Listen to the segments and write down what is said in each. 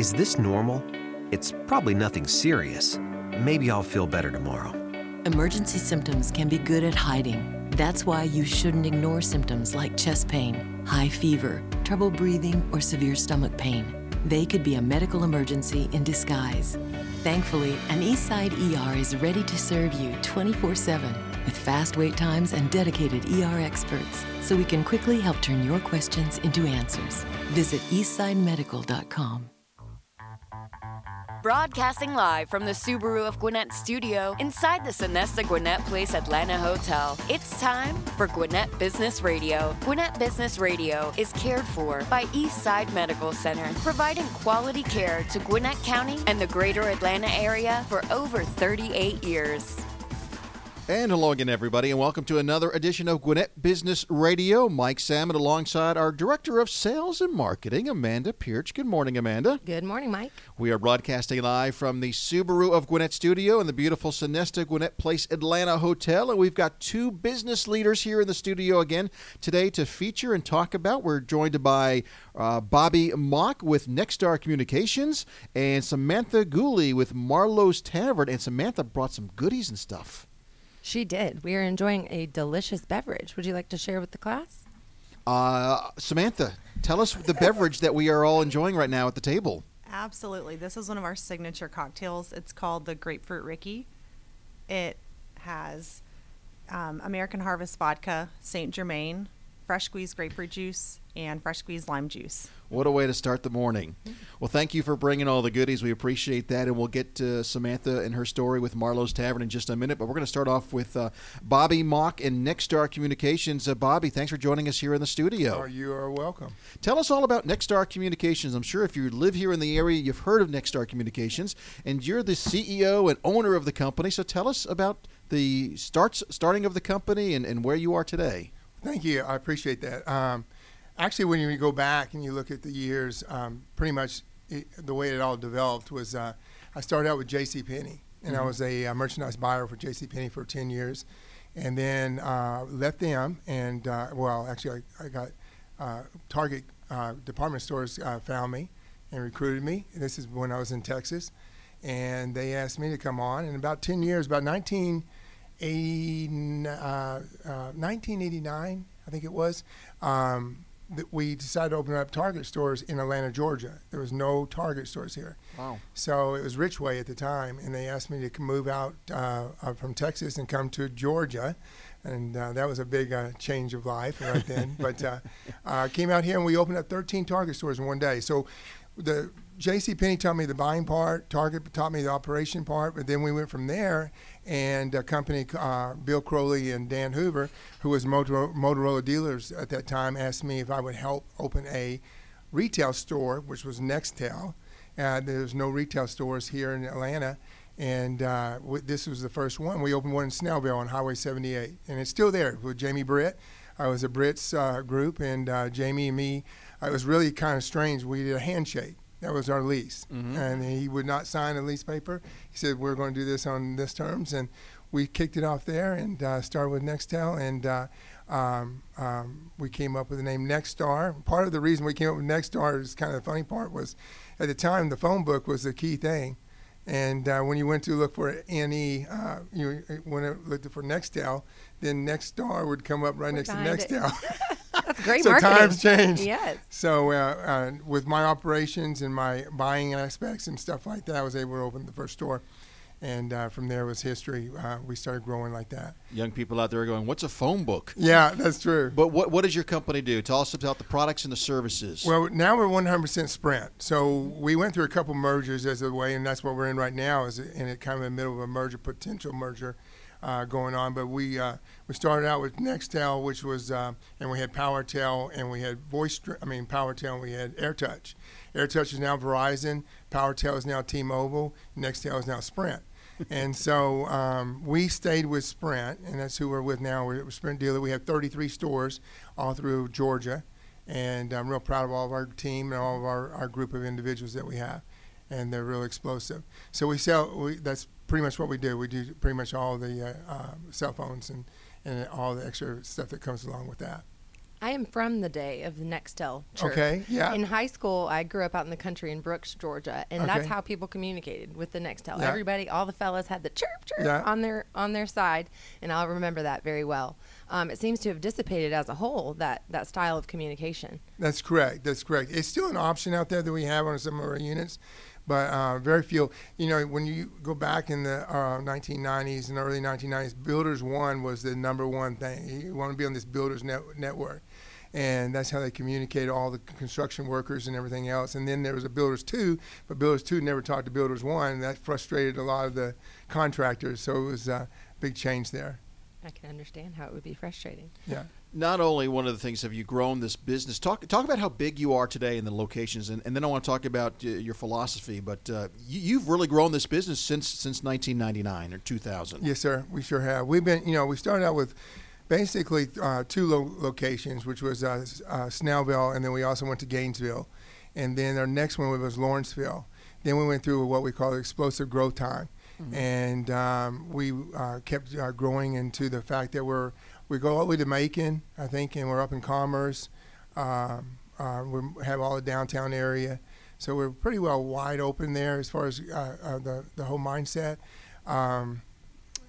Is this normal? It's probably nothing serious. Maybe I'll feel better tomorrow. Emergency symptoms can be good at hiding. That's why you shouldn't ignore symptoms like chest pain, high fever, trouble breathing, or severe stomach pain. They could be a medical emergency in disguise. Thankfully, an Eastside ER is ready to serve you 24 7 with fast wait times and dedicated ER experts so we can quickly help turn your questions into answers. Visit eastsidemedical.com. Broadcasting live from the Subaru of Gwinnett studio inside the Sonesta Gwinnett Place Atlanta Hotel. It's time for Gwinnett Business Radio. Gwinnett Business Radio is cared for by Eastside Medical Center, providing quality care to Gwinnett County and the greater Atlanta area for over 38 years. And hello again, everybody, and welcome to another edition of Gwinnett Business Radio. Mike Salmon alongside our Director of Sales and Marketing, Amanda Pierce. Good morning, Amanda. Good morning, Mike. We are broadcasting live from the Subaru of Gwinnett studio in the beautiful Sonesta Gwinnett Place Atlanta Hotel. And we've got two business leaders here in the studio again today to feature and talk about. We're joined by uh, Bobby Moeck with Next Star Communications and Samantha Guley with Marlow's Tavern. And Samantha brought some goodies and stuff. She did. We are enjoying a delicious beverage. Would you like to share with the class? Uh, Samantha, tell us the beverage that we are all enjoying right now at the table. Absolutely. This is one of our signature cocktails. It's called the Grapefruit Rickey. It has um, American Harvest vodka, St. Germain, fresh squeezed grapefruit juice, and fresh squeezed lime juice. What a way to start the morning. Well, thank you for bringing all the goodies. We appreciate that. And we'll get to Samantha and her story with Marlow's Tavern in just a minute. But we're going to start off with uh, Bobby Moeck and Next Star Communications. Uh, Bobby, thanks for joining us here in the studio. Oh, you are welcome. Tell us all about Next Star Communications. I'm sure if you live here in the area, you've heard of Next Star Communications, and you're the CEO and owner of the company. So tell us about the starts starting of the company and, and where you are today. Thank you. I appreciate that. Um, actually, when you go back and you look at the years, um, pretty much it, the way it all developed was uh, I started out with J.C. Penney, and Mm-hmm. I was a, uh merchandise buyer for J.C. Penney for 10 years, and then uh, left them. And uh, well, actually, I, I got uh, Target uh, department stores uh, found me and recruited me. This is when I was in Texas, and they asked me to come on. And about 10 years, about 19. 80, uh, uh, 1989, I think it was, um, we decided to open up Target stores in Atlanta, Georgia. There was no Target stores here. Wow. So it was Richway at the time, and they asked me to move out uh, uh, from Texas and come to Georgia. And uh, that was a big uh, change of life right then. but uh, uh, came out here and we opened up 13 Target stores in one day. So the J.C. Penney taught me the buying part, Target taught me the operation part, but then we went from there. And a company, uh, Bill Crowley and Dan Hoover, who was Motorola, Motorola dealers at that time, asked me if I would help open a retail store, which was Nextel. Uh, there's no retail stores here in Atlanta, and uh, w- this was the first one. We opened one in Snellville on Highway 78, and it's still there with Jamie Britt. I was a Britt's uh, group, and uh, Jamie and me. It was really kind of strange. We did a handshake. That was our lease, and he would not sign a lease paper. He said we're going to do this on this terms, and we kicked it off there and uh, started with Nextel, and uh, um, um, we came up with the name Next Star. Part of the reason we came up with Next Star is kind of the funny part was, at the time the phone book was the key thing, and uh, when you went to look for NE, uh, you when it looked for Nextel, then Next Star would come up right We're next to next it. Nextel. That's great so marketing. times change. Yes. So uh, uh, with my operations and my buying aspects and stuff like that, I was able to open the first store, and uh, from there was history. Uh, we started growing like that. Young people out there are going, What's a phone book? Yeah, that's true. But what, what does your company do? Tell us about the products and the services. Well, now we're 100% Sprint. So we went through a couple mergers as a way, and that's what we're in right now. Is in it kind of in the middle of a merger, potential merger, uh, going on. But we uh, we started out with Nextel, which was, uh, and we had PowerTel, and we had Voice. I mean PowerTel, and we had AirTouch. AirTouch is now Verizon. PowerTel is now T-Mobile. Nextel is now Sprint. and so um, we stayed with Sprint, and that's who we're with now. We're a Sprint dealer. We have 33 stores all through Georgia and I'm real proud of all of our team and all of our, our group of individuals that we have, and they're real explosive. So we sell. We, that's pretty much what we do. We do pretty much all the uh, uh, cell phones and and all the extra stuff that comes along with that. I am from the day of the Nextel church. Okay, yeah. In high school, I grew up out in the country in Brooks, Georgia, and that's how people communicated with the Nextel. Yeah. Everybody, all the fellas had the chirp chirp Yeah. on their on their side, and I'll remember that very well. Um, it seems to have dissipated as a whole that that style of communication. That's correct. That's correct. It's still an option out there that we have on some of our units, but uh, very few. You know, when you go back in the uh, 1990s and early 1990s, Builders One was the number one thing. You want to be on this Builders net- network. And that's how they communicated all the construction workers and everything else. And then there was a Builders 2, but Builders 2 never talked to Builders 1. And that frustrated a lot of the contractors. So it was a big change there. I can understand how it would be frustrating. Yeah. Not only one of the things have you grown this business. Talk talk about how big you are today and the locations, and, and then I want to talk about uh, your philosophy. But uh, you, you've really grown this business since since 1999 or 2000. Yes, sir. We sure have. We've been, you know, we started out with basically uh, two lo- locations, which was uh, uh, Snellville, and then we also went to Gainesville, and then our next one was Lawrenceville. Then we went through what we call explosive growth time, and um, we uh, kept uh, growing into the fact that we're we go all the way to Macon, I think, and we're up in Commerce. Um, uh, we have all the downtown area, so we're pretty well wide open there as far as uh, uh, the the whole mindset. Um,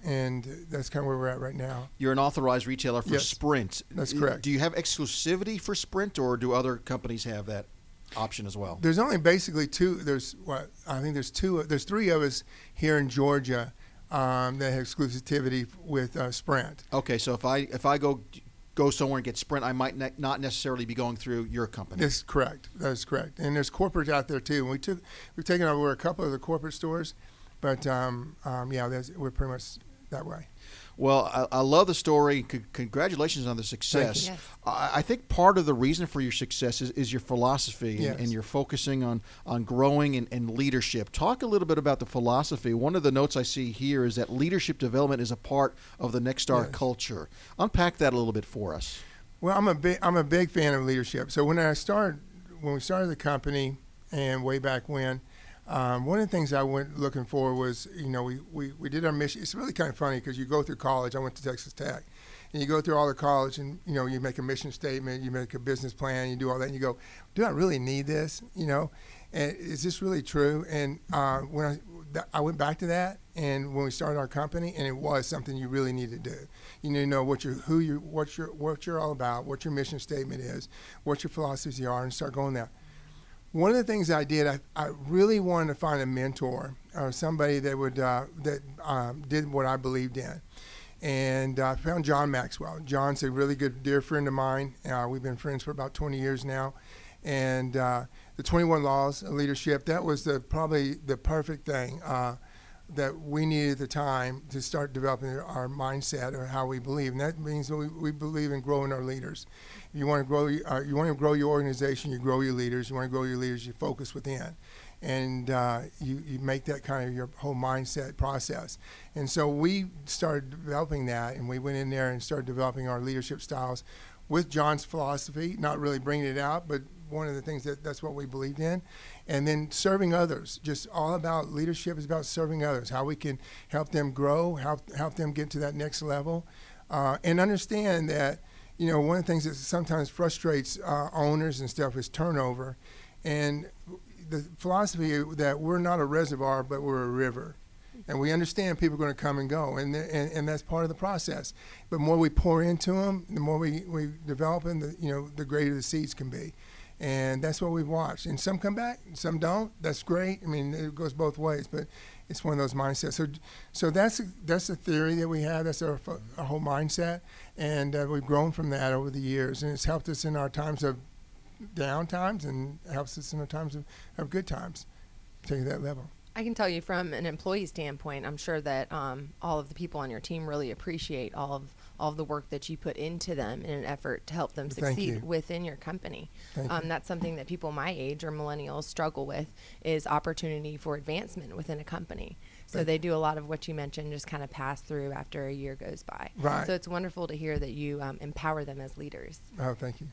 and that's kind of where we're at right now. You're an authorized retailer for Yes, Sprint. that's correct. Do you have exclusivity for Sprint, or do other companies have that option as well? There's only basically two. There's what I think there's two. There's three of us here in Georgia um, that have exclusivity with uh, Sprint. Okay, so if I if I go go somewhere and get Sprint, I might ne- not necessarily be going through your company. That's correct. That's correct. And there's corporate out there too. And we took we've taken over a couple of the corporate stores, but um, um, yeah, we're pretty much that way. Well, I, I love the story. C- congratulations on the success. Yes. I, I think part of the reason for your success is, is your philosophy and, Yes. and you're focusing on, on growing and, and leadership. Talk a little bit about the philosophy. One of the notes I see here is that leadership development is a part of the Next Star Yes. culture. Unpack that a little bit for us. Well, I'm a big I'm a big fan of leadership. So when I started when we started the company and way back when, um, one of the things I went looking for was you know we, we, we did our mission. It's really kind of funny because you go through college. I went to Texas Tech, and you go through all the college and you know you make a mission statement, you make a business plan, you do all that, and you go, do I really need this? You know, and is this really true? And uh, when I that, I went back to that, and when we started our company, and it was something you really need to do. You need to know what your who you what you're what you're all about, what your mission statement is, what your philosophies are, and start going there. One of the things I did, I, I really wanted to find a mentor or somebody that would uh, that um, did what I believed in, and I found John Maxwell. John's a really good dear friend of mine. Uh, we've been friends for about 20 years now, and uh, the 21 Laws of Leadership that was the probably the perfect thing. Uh, that we needed at the time to start developing our mindset or how we believe, and that means we, we believe in growing our leaders. You want to grow, uh, you want to grow your organization, you grow your leaders. You want to grow your leaders, you focus within, and uh, you you make that kind of your whole mindset process. And so we started developing that, and we went in there and started developing our leadership styles with John's philosophy, not really bringing it out, but one of the things that that's what we believed in and then serving others just all about leadership is about serving others how we can help them grow help help them get to that next level uh, and understand that you know one of the things that sometimes frustrates uh, owners and stuff is turnover and the philosophy that we're not a reservoir but we're a river and we understand people are going to come and go, and, and and that's part of the process. But more we pour into them, the more we, we develop them, the you know the greater the seeds can be, and that's what we've watched. And some come back, some don't. That's great. I mean, it goes both ways, but it's one of those mindsets. So so that's that's the theory that we have. That's our, our whole mindset, and uh, we've grown from that over the years, and it's helped us in our times of down times, and helps us in our times of, of good times, take that level. I can tell you from an employee standpoint, I'm sure that um, all of the people on your team really appreciate all of all of the work that you put into them in an effort to help them succeed you. within your company. Um, you. that's something that people my age or millennials struggle with is opportunity for advancement within a company. So Thank they do a lot of what you mentioned, just kind of pass through after a year goes by. Right. So it's wonderful to hear that you um, empower them as leaders. Oh, thank you.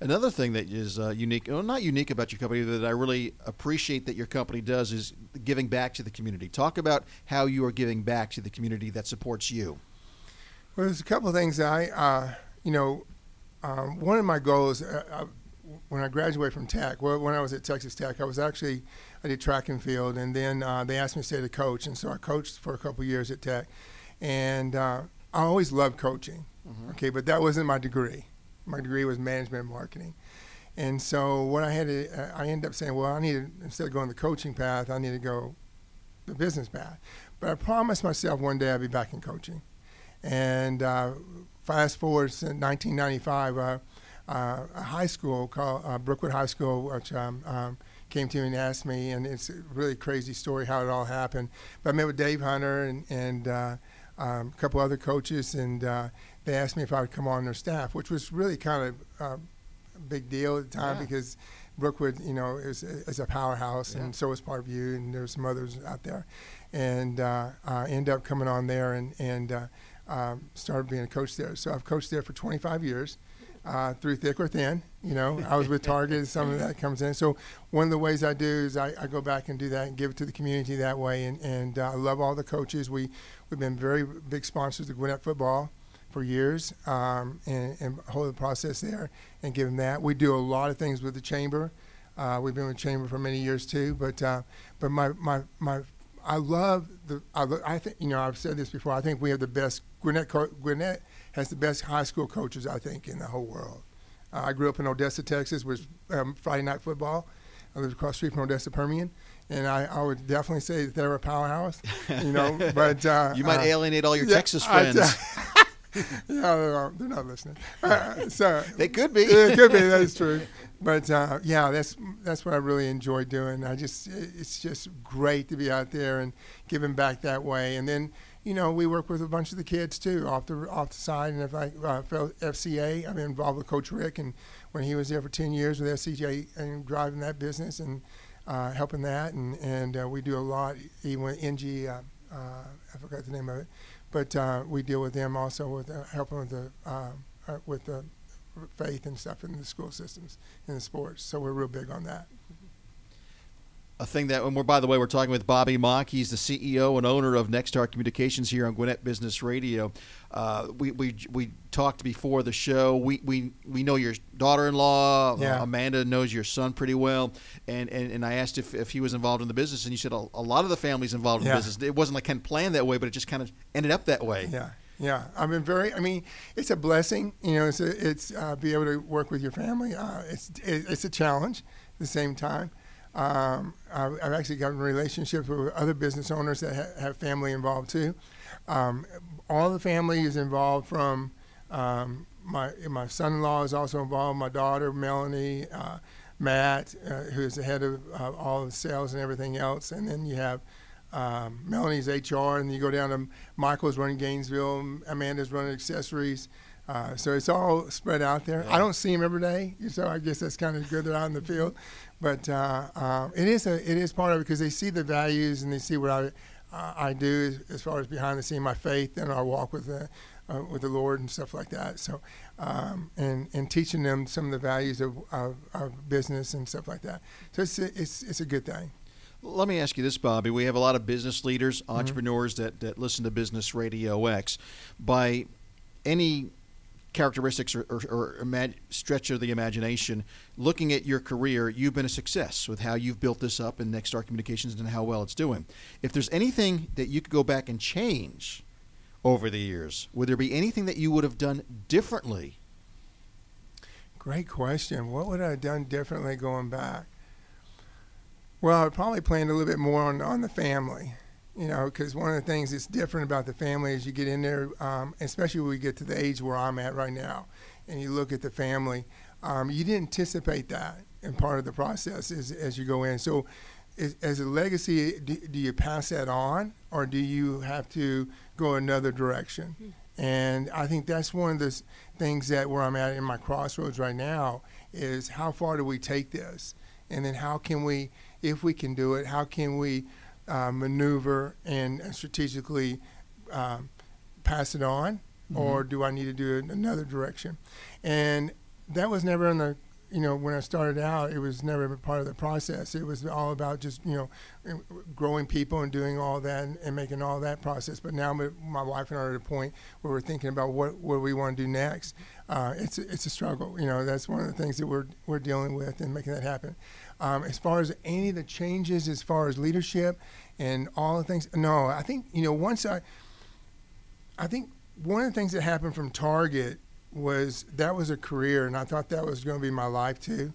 Another thing that is uh, unique, well, not unique about your company, that I really appreciate that your company does is giving back to the community. Talk about how you are giving back to the community that supports you. Well, there's a couple of things I, uh, you know, um, one of my goals uh, uh, when I graduated from Tech, well, when I was at Texas Tech, I was actually I did track and field, and then uh, they asked me to stay to coach, and so I coached for a couple of years at Tech, and uh, I always loved coaching. Mm-hmm. Okay, but that wasn't my degree. My degree was management and marketing. And so what I had to, uh, I ended up saying, well, I need to, instead of going the coaching path, I need to go the business path. But I promised myself one day I'd be back in coaching. And uh, fast forward to 1995, uh, uh, a high school called uh, Brookwood High School, which um, um, came to me and asked me, and it's a really crazy story how it all happened. But I met with Dave Hunter and, and um, a couple other coaches, and they asked me if I would come on their staff, which was really kind of uh, a big deal at the time yeah. because Brookwood, you know, is, is a powerhouse, yeah. and so is Parkview, and there's some others out there. And uh, I ended up coming on there and, and uh, um, started being a coach there. So I've coached there for 25 years. Uh, through thick or thin. You know, I was with Target, some of that comes in. So one of the ways I do is I, I, go back and do that and give it to the community that way. And, and uh, I love all the coaches. We, we've been very big sponsors of Gwinnett football for years um, and, and, hold the process there and give them that. We do a lot of things with the chamber. Uh, we've been with chamber for many years too. But uh, but my, my my I love the I, I think you know I've said this before. I think we have the best Gwinnett Gwinnett has the best high school coaches I think in the whole world. Uh, I grew up in Odessa, Texas, which um, Friday night football. I lived across the street from Odessa Permian and I, I would definitely say that they're a powerhouse, you know. but uh, you might uh, alienate all your Texas friends. yeah, they're, they're, not listening. Uh, so they could be. it could be. That's true. But uh, yeah, that's that's what I really enjoy doing. I just it's just great to be out there and giving back that way. And then you know we work with a bunch of the kids too off the off the side. And if I uh, FCA, I'm involved with Coach Rick, and when he was there for ten years with FCA and driving that business and uh, helping that, and and uh, we do a lot even with NG. Uh, I forgot the name of it but uh, we deal with them also with uh, helping with the uh, uh, with the faith and stuff in the school systems in the sports. So we're real big on that a thing that, and we're by the way, we're talking with Bobby Moeck. He's the CEO and owner of Next Star Communications here on Gwinnett Business Radio. Uh, we, we we talked before the show. We we, we know your daughter-in-law. Yeah. Uh, Amanda knows your son pretty well, and, and, and I asked if, if he was involved in the business, and you said a, a lot of the family's involved in yeah. the business. It wasn't like kind of planned that way, but it just kind of ended up that way. Yeah. Yeah, I've been very. I mean, it's a blessing. You know, it's a, it's uh, be able to work with your family. Uh, it's it, it's a challenge at the same time. Um, I've, I've, actually gotten relationships with other business owners that ha- have family involved too. Um, all the family is involved from um, my my son-in-law is also involved. My daughter Melanie, uh, Matt, uh, who is the head of uh, all of the sales and everything else, and then you have. Um, Melanie's HR, and you go down to Michael's running Gainesville, Amanda's running accessories, uh, so it's all spread out there. Yeah. I don't see them every day, so I guess that's kind of good. They're out in the field, but uh, uh, it is a it is part of it because they see the values and they see what I uh, I do as, as, far as behind the scene, my faith and our walk with the uh, with the Lord and stuff like that. So um, and and teaching them some of the values of, of, of business and stuff like that. So it's a, it's it's a good thing. Let me ask you this, Bobby. We have a lot of business leaders, mm-hmm. entrepreneurs mm-hmm. that, that listen to Business Radio X. By any characteristics or, or, or imag- stretch of the imagination, looking at your career, you've been a success with how you've built this up in Next Star Communications and how well it's doing. If there's anything that you could go back and change over the years, would there be anything that you would have done differently? Great question. What would I have done differently going back? Well, I would probably planned a little bit more on, on the family you know, because one of the things that's different about the family is you get in there, um, especially when we get to the age where I'm at right now, and you look at the family, um, you didn't anticipate that in part of the process as, as you go in. So, is, as a legacy, do, do, you pass that on, or do you have to go another direction? Mm-hmm. And I think that's one of the things that where I'm at in my crossroads right now is how far do we take this, and then how can we, if we can do it, how can we uh, maneuver and strategically um, pass it on, mm-hmm. or do I need to do it in another direction? And that was never in the you know, when I started out, it was never a part of the process. It was all about just, you know, growing people and doing all that and, and making all that process. But now my wife and I are at a point where we're thinking about what, what we want to do next. Uh, it's, a, it's a struggle. You know, that's one of the things that we're, we're dealing with and making that happen. Um, as far as any of the changes, as far as leadership and all the things, no, I think, you know, once I, I think one of the things that happened from Target was that was a career, and I thought that was going to be my life too.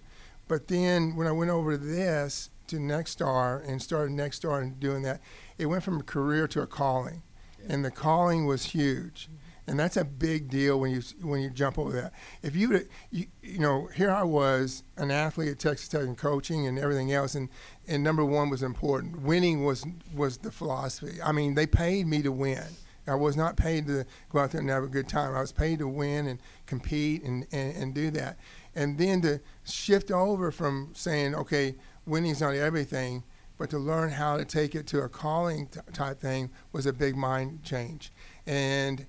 But then when I went over to this to Next Star and started Next Star and doing that, it went from a career to a calling, yeah. and the calling was huge. And that's a big deal when you when you jump over that. If you, you you know, here I was, an athlete at Texas Tech and coaching and everything else, and and number one was important. Winning was was the philosophy. I mean, they paid me to win I was not paid to go out there and have a good time. I was paid to win and compete and, and, and do that. And then to shift over from saying, okay, winning's not everything, but to learn how to take it to a calling t- type thing was a big mind change. And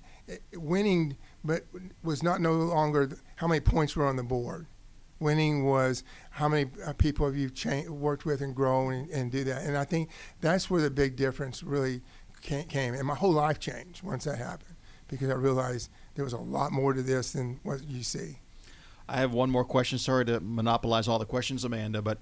winning but was not no longer how many points were on the board. Winning was how many uh, people have you worked with and grown and, and do that. And I think that's where the big difference really came, and my whole life changed once that happened because I realized there was a lot more to this than what you see. I have one more question. Sorry to monopolize all the questions, Amanda, but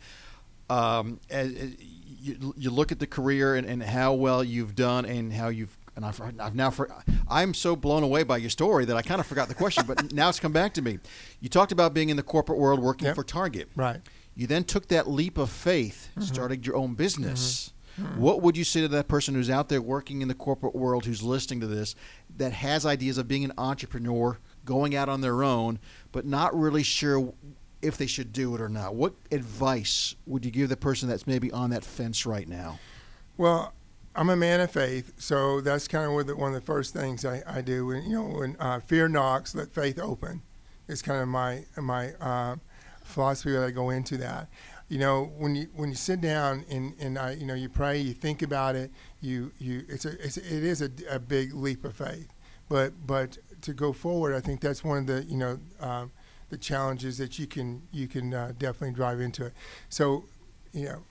um, as, as you, you, look at the career and, and, how well you've done and how you've and I've, I've now for, I'm so blown away by your story that I kind of forgot the question, but now it's come back to me. You talked about being in the corporate world working yep. for Target. Right. You then took that leap of faith, mm-hmm. started your own business. Mm-hmm what would you say to that person who's out there working in the corporate world who's listening to this that has ideas of being an entrepreneur, going out on their own, but not really sure if they should do it or not? What advice would you give the person that's maybe on that fence right now? Well, I'm a man of faith, so that's kind of one of the first things I, I do. When you know, when uh, fear knocks, let faith open. It's kind of my my uh, philosophy that I go into that you know when you when you sit down and and I, you know you pray you think about it you you it's a it's, it is a, a big leap of faith but but to go forward I think that's one of the you know um, the challenges that you can you can uh, definitely drive into it so you know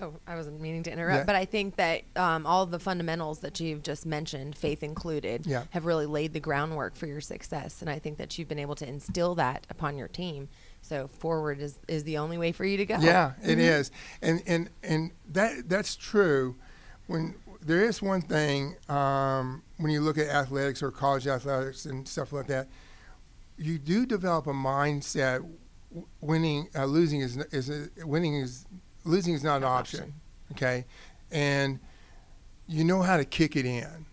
Oh, I wasn't meaning to interrupt, yeah. but I think that um, all the fundamentals that you've just mentioned, faith included, yeah. have really laid the groundwork for your success. And I think that you've been able to instill that upon your team so forward is, is the only way for you to go. Yeah, it mm-hmm. is, and and and that that's true. When there is one thing um, when you look at athletics or college athletics and stuff like that, you do develop a mindset. Winning, uh, losing is is a, winning is losing is not an option. Okay, and you know how to kick it in.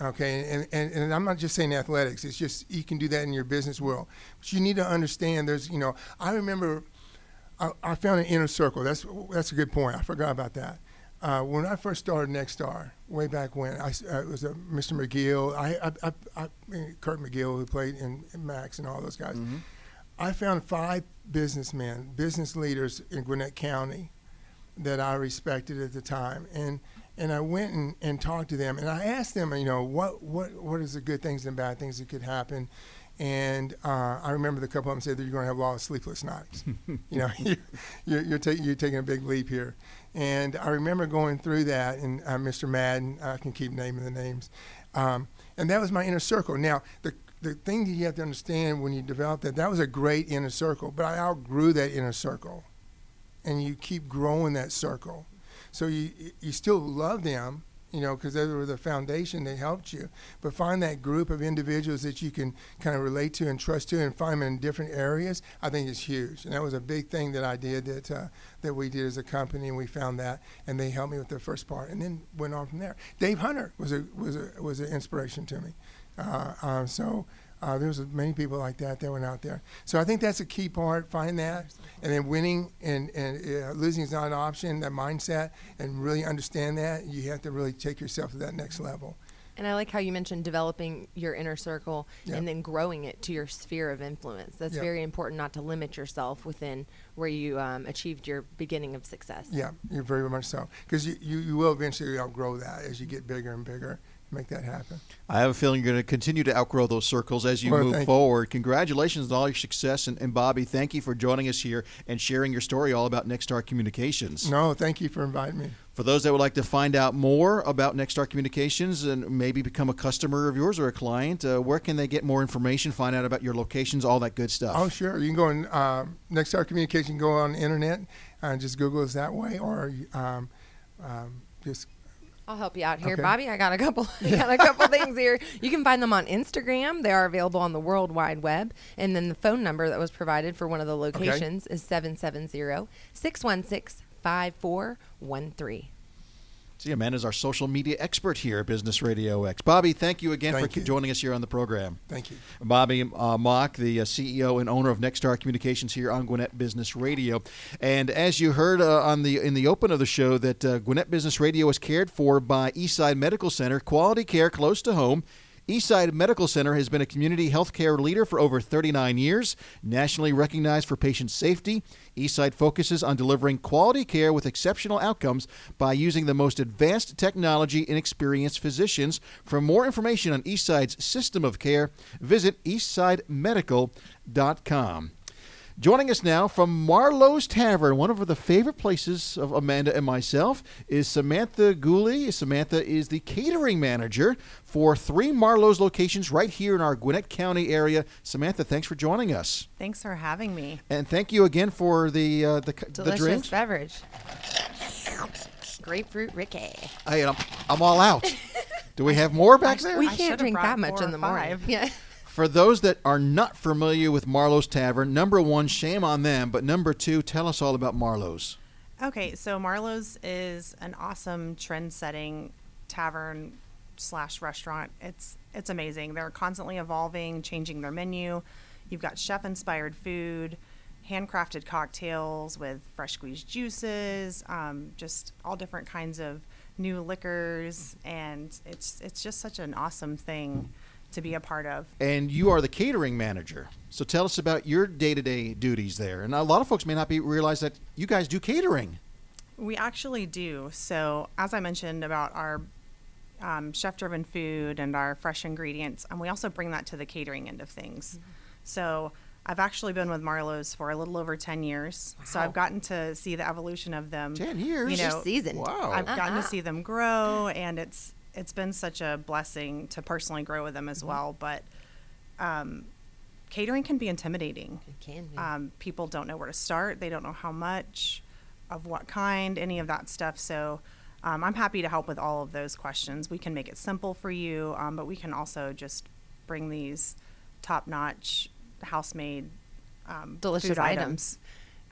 Okay, and, and, and I'm not just saying athletics. It's just you can do that in your business world. But you need to understand. There's, you know, I remember I, I found an inner circle. That's that's a good point. I forgot about that. Uh, when I first started Next Star, way back when, I uh, it was a Mr. McGill, I, I, I, I, Kurt McGill, who played in, in Max and all those guys. Mm-hmm. I found five businessmen, business leaders in Gwinnett County that I respected at the time, and and I went and, and talked to them, and I asked them, you know, what what what is the good things and bad things that could happen, and uh, I remember the couple of them said that you're going to have a lot of sleepless nights. you know, you're you're, you're, ta- you're, taking a big leap here, and I remember going through that, and uh, Mr. Madden, I can keep naming the names, um, and that was my inner circle. Now the the thing that you have to understand when you develop that, that was a great inner circle, but I outgrew that inner circle, and you keep growing that circle so you you still love them, you know, because they were the foundation that helped you. But find that group of individuals that you can kind of relate to and trust to, and find them in different areas. I think is huge, and that was a big thing that I did that uh, that we did as a company, and we found that, and they helped me with the first part, and then went on from there. Dave Hunter was a was a was an inspiration to me. Uh, um, so uh, there's many people like that that went out there. So I think that's a key part. Find that, and then winning and and uh, losing is not an option. That mindset, and really understand that you have to really take yourself to that next level. And I like how you mentioned developing your inner circle yep. and then growing it to your sphere of influence. That's yep. very important not to limit yourself within where you um, achieved your beginning of success. Yeah, you're very much so. Because you, you, you will eventually outgrow that as you get bigger and bigger make that happen. I have a feeling you're going to continue to outgrow those circles as you Well, move thank you. forward. Congratulations on all your success. And, and Bobby, thank you for joining us here and sharing your story all about Next Star Communications. No, thank you for inviting me. For those that would like to find out more about Next Star Communications and maybe become a customer of yours or a client, uh, where can they get more information, find out about your locations, all that good stuff? Oh, sure. You can go on uh, Next Star Communication, go on the internet and just Google us that way, or um, um, just I'll help you out here, Okay. Bobby. I got a couple. I got a couple things here. You can find them on Instagram. They are available on the World Wide Web, and then the phone number that was provided for one of the locations is 770-616-5413. See, Amanda's our social media expert here at Business Radio X. Bobby, thank you again Thank for you. joining us here on the program. thank you. Bobby uh, Moeck, the uh, CEO and owner of Next Star Communications here on Gwinnett Business Radio. And as you heard uh, on the in the open of the show, that uh, Gwinnett Business Radio is cared for by Eastside Medical Center, quality care close to home. Eastside Medical Center has been a community healthcare leader for over 39 years, nationally recognized for patient safety. Eastside focuses on delivering quality care with exceptional outcomes by using the most advanced technology and experienced physicians. For more information on Eastside's system of care, visit eastsidemedical.com. Joining us now from Marlow's Tavern, one of the favorite places of Amanda and myself, is Samantha Guley. Samantha is the catering manager for three Marlow's locations right here in our Gwinnett County area. Samantha, thanks for joining us, Thanks for having me. and thank you again for the uh, the, the Delicious drinks. beverage. Grapefruit Rickey. Hey, I'm, I'm all out. Do we have more back there? We can't drink that much in or the morning. Yeah. For those that are not familiar with Marlow's Tavern, number one, shame on them. But number two, tell us all about Marlow's. Okay, so Marlow's is an awesome trend-setting tavern slash restaurant. It's it's amazing. They're constantly evolving, changing their menu. You've got chef-inspired food, handcrafted cocktails with fresh squeezed juices, um, just all different kinds of new liquors, and it's it's just such an awesome thing to be a part of. and you are the catering manager. So tell us about your day-to-day duties there. And a lot of folks may not be realize that you guys do catering. We actually do. So, as I mentioned about our um, chef driven food and our fresh ingredients, and we also bring that to the catering end of things. So, I've actually been with Marlow's for a little over 10 years. So, I've gotten to see the evolution of them. Ten years. You know, You're seasoned. Wow. I've gotten Uh-huh. to see them grow, and it's it's been such a blessing to personally grow with them Mm-hmm. as well. But um, catering can be intimidating. It can be. Um, people don't know where to start. They don't know how much, of what kind, any of that stuff. So um, I'm happy to help with all of those questions. We can make it simple for you, um, but we can also just bring these top-notch, house-made, um, delicious food items.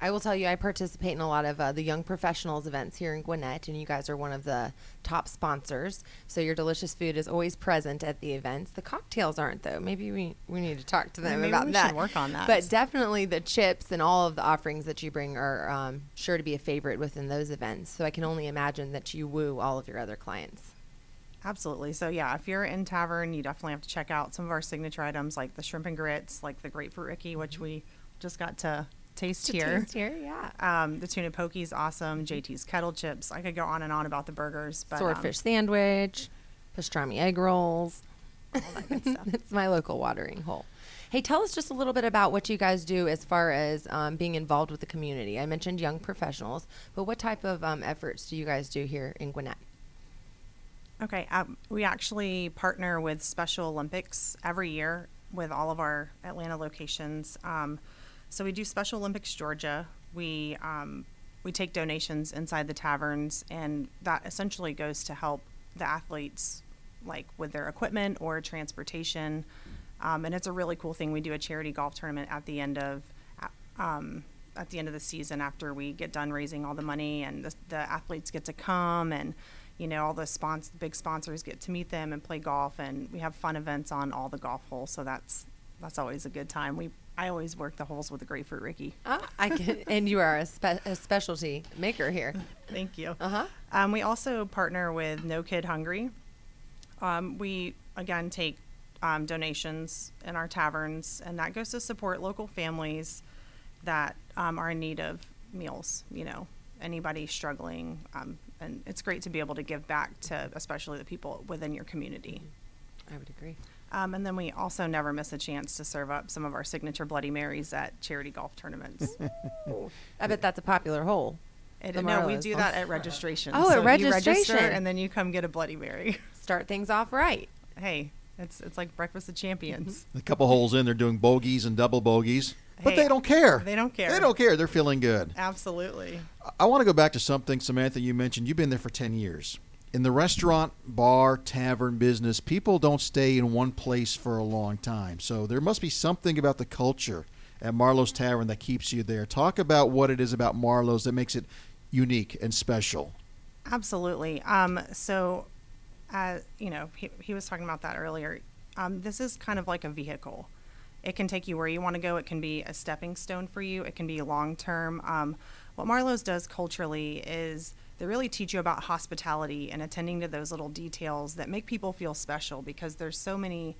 I will tell you, I participate in a lot of uh, the young professionals events here in Gwinnett, and you guys are one of the top sponsors. So your delicious food is always present at the events. The cocktails aren't, though. Maybe we, we need to talk to them maybe about we that. should work on that. But definitely the chips and all of the offerings that you bring are um, sure to be a favorite within those events. So I can only imagine that you woo all of your other clients. Absolutely. So yeah, if you're in tavern, you definitely have to check out some of our signature items like the shrimp and grits, like the grapefruit Rickey, which we just got to taste To here. taste here, yeah. Um, the tuna poke is awesome. JT's kettle chips. I could go on and on about the burgers, but um, Swordfish sandwich, pastrami egg rolls. all that good stuff. it's my local watering hole. Hey, tell us just a little bit about what you guys do as far as um, being involved with the community. I mentioned young professionals, but what type of um, efforts do you guys do here in Gwinnett? Okay, um, we actually partner with Special Olympics every year with all of our Atlanta locations. So we do Special Olympics Georgia. We um, we take donations inside the taverns, and that essentially goes to help the athletes, like with their equipment or transportation. Um, and it's a really cool thing. We do a charity golf tournament at the end of um, at the end of the season after we get done raising all the money, and the, the athletes get to come and you know all the spons- the big sponsors get to meet them and play golf and we have fun events on all the golf holes so that's that's always a good time we i always work the holes with the grapefruit rickey Ah, I can, and you are a, spe- a specialty maker here. thank you Uh-huh. um, we also partner with no kid hungry um, we again take um, donations in our taverns and that goes to support local families that um, are in need of meals you know anybody struggling. Um, and it's great to be able to give back to especially the people within your community. I would agree. Um, and then we also never miss a chance to serve up some of our signature Bloody Marys at charity golf tournaments. I bet that's a popular hole. It, no, we do that at registration. Oh, at So you register registration. and then you come get a Bloody Mary. Start things off right. hey, it's it's like breakfast of champions. A couple holes in, they're doing bogeys and double bogeys, but Hey, they don't care. they don't care. They don't care. They're feeling good. Absolutely. I want to go back to something, Samantha, you mentioned. You've been there for 10 years. In the restaurant, bar, tavern business, people don't stay in one place for a long time. So there must be something about the culture at Marlow's Tavern that keeps you there. Talk about what it is about Marlow's that makes it unique and special. Absolutely. Um, so, uh, you know, he, he was talking about that earlier. Um, this is kind of like a vehicle. It can take you where you want to go. It can be a stepping stone for you. It can be long term. Um, what Marlow's does culturally is they really teach you about hospitality and attending to those little details that make people feel special because there's so many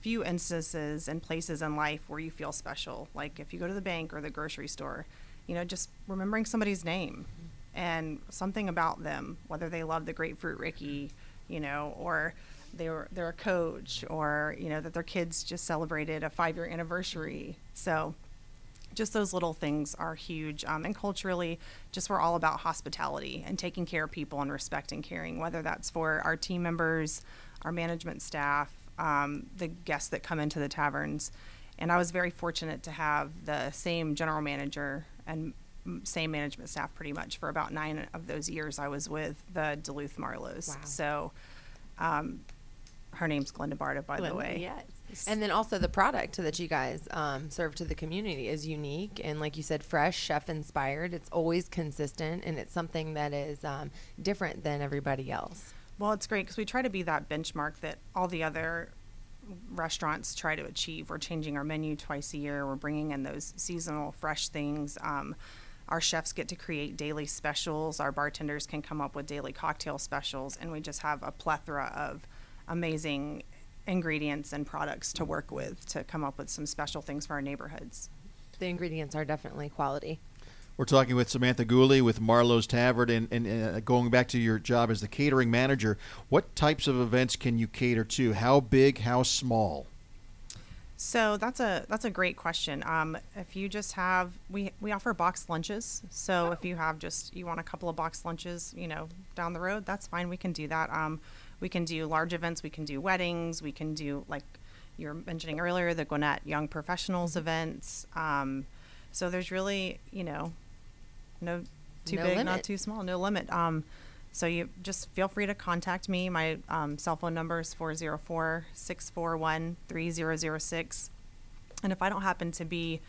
few instances and places in life where you feel special. Like if you go to the bank or the grocery store, you know, just remembering somebody's name and something about them, whether they love the grapefruit Rickey, you know, or they were they're a coach, or you know that their kids just celebrated a five year anniversary. So just those little things are huge. Um, and culturally, just we're all about hospitality and taking care of people and respect and caring, whether that's for our team members, our management staff, um, the guests that come into the taverns. And I was very fortunate to have the same general manager and same management staff pretty much for about nine of those years I was with the Duluth Marlow's. Wow. So um, her name's Glenda Barta, by the way. Yes. And then also the product that you guys um, serve to the community is unique and, like you said, fresh, chef inspired. It's always consistent and it's something that is um, different than everybody else. Well, it's great because we try to be that benchmark that all the other restaurants try to achieve. We're changing our menu twice a year. We're bringing in those seasonal, fresh things. Um, our chefs get to create daily specials. Our bartenders can come up with daily cocktail specials, and we just have a plethora of amazing ingredients and products to work with to come up with some special things for our neighborhoods. The ingredients are definitely quality. We're talking with Samantha Guley with Marlow's Tavern, and, and uh, going back to your job as the catering manager, what types of events can you cater to? How big, how small? So that's a that's a great question. Um, if you just have we we offer boxed lunches. So if you have just you want a couple of boxed lunches, you know, down the road, that's fine. We can do that. Um, we can do large events. We can do weddings. We can do like you were mentioning earlier the Gwinnett Young Professionals events. Um, so there's really you know no too No big, limit. not too small, no limit. Um, so you just feel free to contact me. My um, cell phone number is 404-641-3006. And if I don't happen to be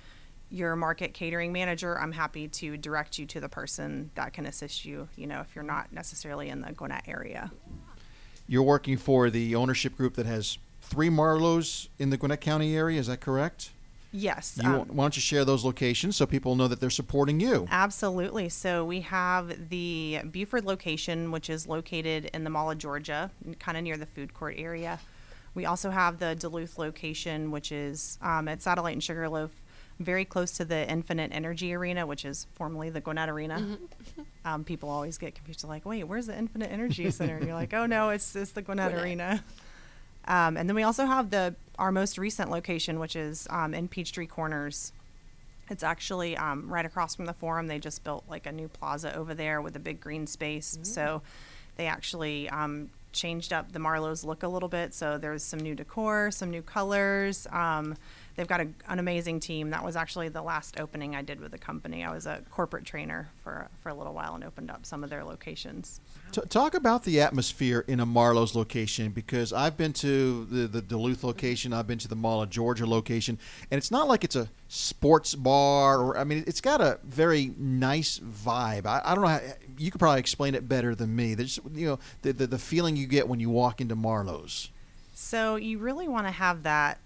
your market catering manager, I'm happy to direct you to the person that can assist you, you know, if you're not necessarily in the Gwinnett area. You're working for the ownership group that has three Marlow's in the Gwinnett County area. Is that correct? Yes. You, um, why don't you share those locations so people know that they're supporting you? Absolutely. So we have the Buford location, which is located in the Mall of Georgia, kind of near the food court area. We also have the Duluth location, which is um, at Satellite and Sugarloaf, very close to the Infinite Energy Arena, which is formerly the Gwinnett Arena. Um, people always get confused. Like, wait, where's the Infinite Energy Center? And you're like, oh no, it's, it's the Gwinnett, Gwinnett. Arena. Um, and then we also have the our most recent location, which is um, in Peachtree Corners. It's actually um, right across from the forum. They just built like a new plaza over there with a big green space. So they actually um, changed up the Marlow's look a little bit. So there's some new decor, some new colors. Um, they've got a, an amazing team. That was actually the last opening I did with the company. I was a corporate trainer for for a little while and opened up some of their locations. T- talk about the atmosphere in a Marlow's location because I've been to the, the Duluth location, I've been to the Mall of Georgia location, and it's not like it's a sports bar or I mean, it's got a very nice vibe. I, I don't know how you could probably explain it better than me. There's you know the, the the feeling you get when you walk into Marlow's. So you really want to have that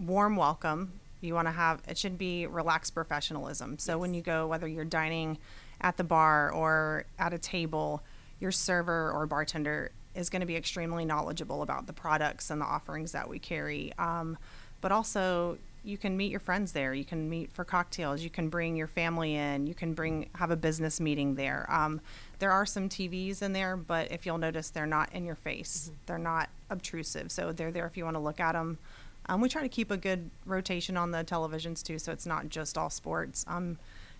warm welcome. You want to have it should be relaxed professionalism. So when you go, whether you're dining at the bar or at a table, your server or bartender is going to be extremely knowledgeable about the products and the offerings that we carry. Um, but also, you can meet your friends there. You can meet for cocktails. You can bring your family in. You can bring have a business meeting there. Um, there are some TVs in there, but if you'll notice, they're not in your face. They're not obtrusive, so they're there if you want to look at them. Um, we try to keep a good rotation on the televisions too, so it's not just all sports. Um,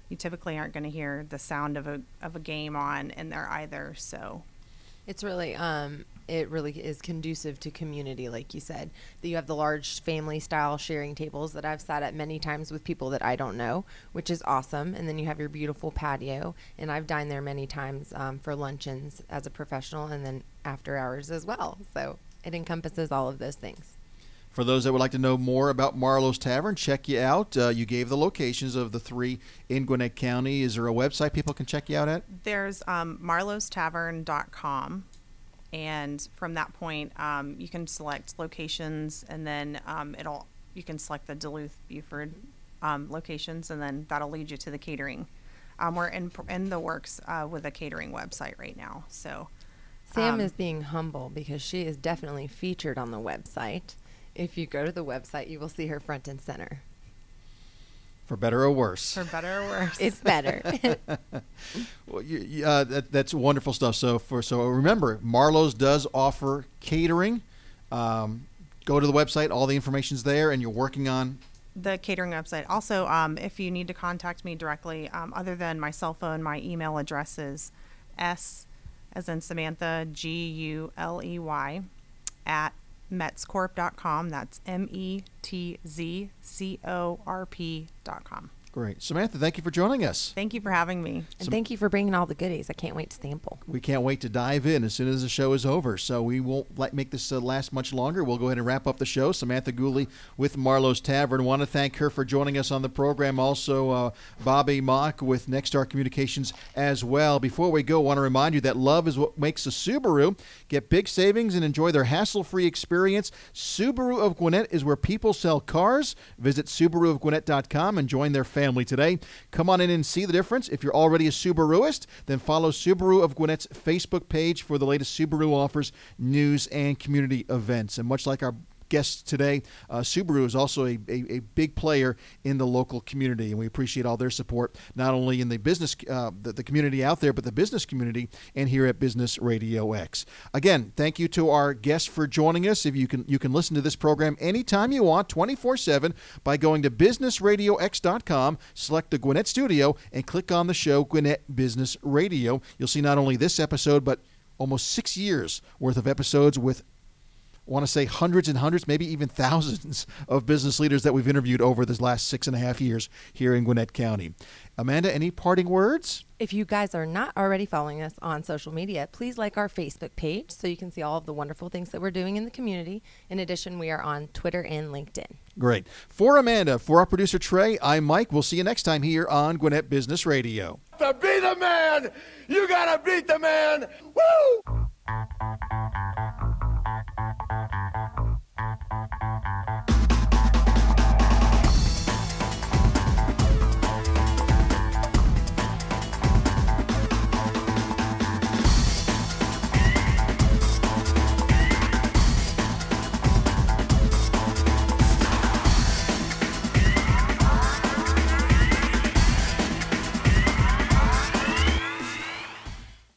you typically aren't going to hear the sound of a of a game on in there either. So It's really um it really is conducive to community like you said. That you have the large family style sharing tables that I've sat at many times with people that I don't know, which is awesome. And then you have your beautiful patio and I've dined there many times um, for luncheons as a professional and then after hours as well. So it encompasses all of those things. For those that would like to know more about Marlow's Tavern, check you out. Uh, you gave the locations of the three in Gwinnett County. Is there a website people can check you out at? there's um, marlowstavern.com and from that point um, you can select locations and then um, it'll you can select the duluth buford um, locations and then that'll lead you to the catering um, we're in, in the works uh, with a catering website right now so Sam Um, is being humble because she is definitely featured on the website. If you go to the website, you will see her front and center. For better or worse. for better or worse It's better. Well, you, you- uh, that, that's wonderful stuff. So for so remember, Marlow's does offer catering. Um, go to the website; all the information's there, and you're working on. the catering website. Also, um, if you need to contact me directly, um, other than my cell phone, my email address is s as in Samantha G U L E Y at metzcorp.com. That's M E T Z C O R P dot com. Great, Samantha. Thank you for joining us. Thank you for having me. and thank you for bringing all the goodies. I can't wait to sample. We can't wait to dive in as soon as the show is over. So we won't let, make this uh, last much longer. We'll go ahead and wrap up the show. Samantha Guley with Marlow's Tavern. Want to thank her for joining us on the program. Also, uh, Bobby Moeck with Next Star Communications as well. Before we go, I want to remind you that love is what makes a Subaru. Get big savings and enjoy their hassle-free experience. Subaru of Gwinnett is where people sell cars. Visit SubaruofGwinnett.com and join their family today. Come on in and see the difference. If you're already a Subaruist, then follow Subaru of Gwinnett's Facebook page for the latest Subaru offers, news, and community events. And much like our guests today, uh, Subaru is also a, a, a big player in the local community, and we appreciate all their support, not only in the business, uh, the, the community out there, but the business community, and here at Business Radio X. Again, thank you to our guests for joining us. If you can, you can listen to this program anytime you want, 24/7, by going to businessradiox.com, select the Gwinnett Studio, and click on the show Gwinnett Business Radio. You'll see not only this episode, but almost six years worth of episodes with want to say hundreds and hundreds, maybe even thousands of business leaders that we've interviewed over this last six and a half years here in Gwinnett County. Amanda, any parting words? If you guys are not already following us on social media, please like our Facebook page so you can see all of the wonderful things that we're doing in the community. In addition, we are on Twitter and LinkedIn. Great. For Amanda, for our producer Trey, I'm Mike. We'll see you next time here on Gwinnett Business Radio. To be the man, you gotta beat the man. Woo!